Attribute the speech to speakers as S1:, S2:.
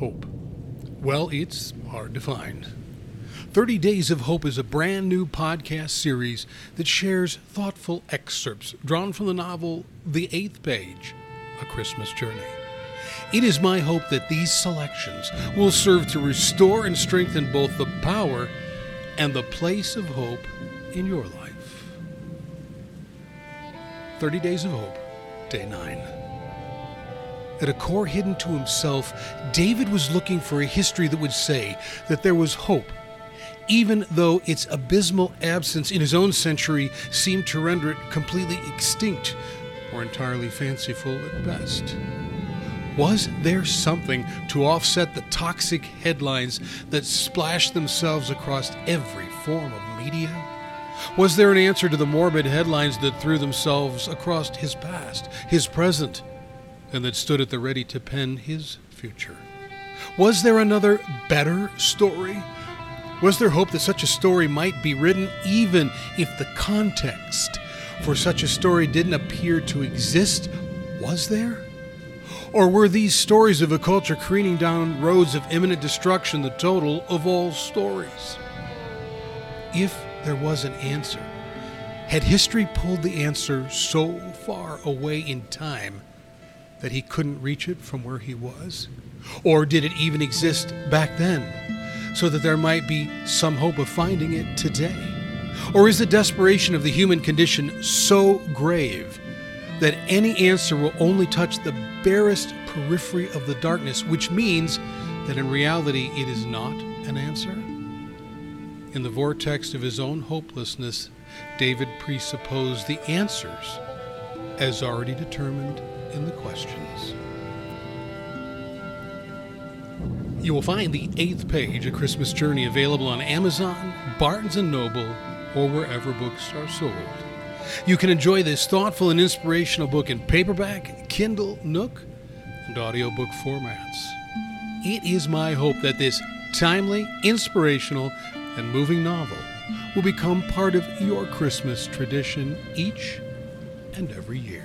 S1: hope? Well, it's hard to find. 30 Days of Hope is a brand new podcast series that shares thoughtful excerpts drawn from the novel The Eighth Page A Christmas Journey. It is my hope that these selections will serve to restore and strengthen both the power and the place of hope in your life. 30 Days of Hope, Day 9. At a core hidden to himself, David was looking for a history that would say that there was hope, even though its abysmal absence in his own century seemed to render it completely extinct or entirely fanciful at best. Was there something to offset the toxic headlines that splashed themselves across every form of media? Was there an answer to the morbid headlines that threw themselves across his past, his present, and that stood at the ready to pen his future? Was there another better story? Was there hope that such a story might be written even if the context for such a story didn't appear to exist? Was there? Or were these stories of a culture careening down roads of imminent destruction the total of all stories? If there was an answer, had history pulled the answer so far away in time that he couldn't reach it from where he was? Or did it even exist back then, so that there might be some hope of finding it today? Or is the desperation of the human condition so grave that any answer will only touch the barest periphery of the darkness, which means that in reality it is not an answer? In the vortex of his own hopelessness, David presupposed the answers as already determined in the questions. You will find the eighth page, of Christmas Journey, available on Amazon, Barnes & Noble, or wherever books are sold. You can enjoy this thoughtful and inspirational book in paperback, Kindle, Nook, and audiobook formats. It is my hope that this timely, inspirational, and moving novel will become part of your Christmas tradition each and every year.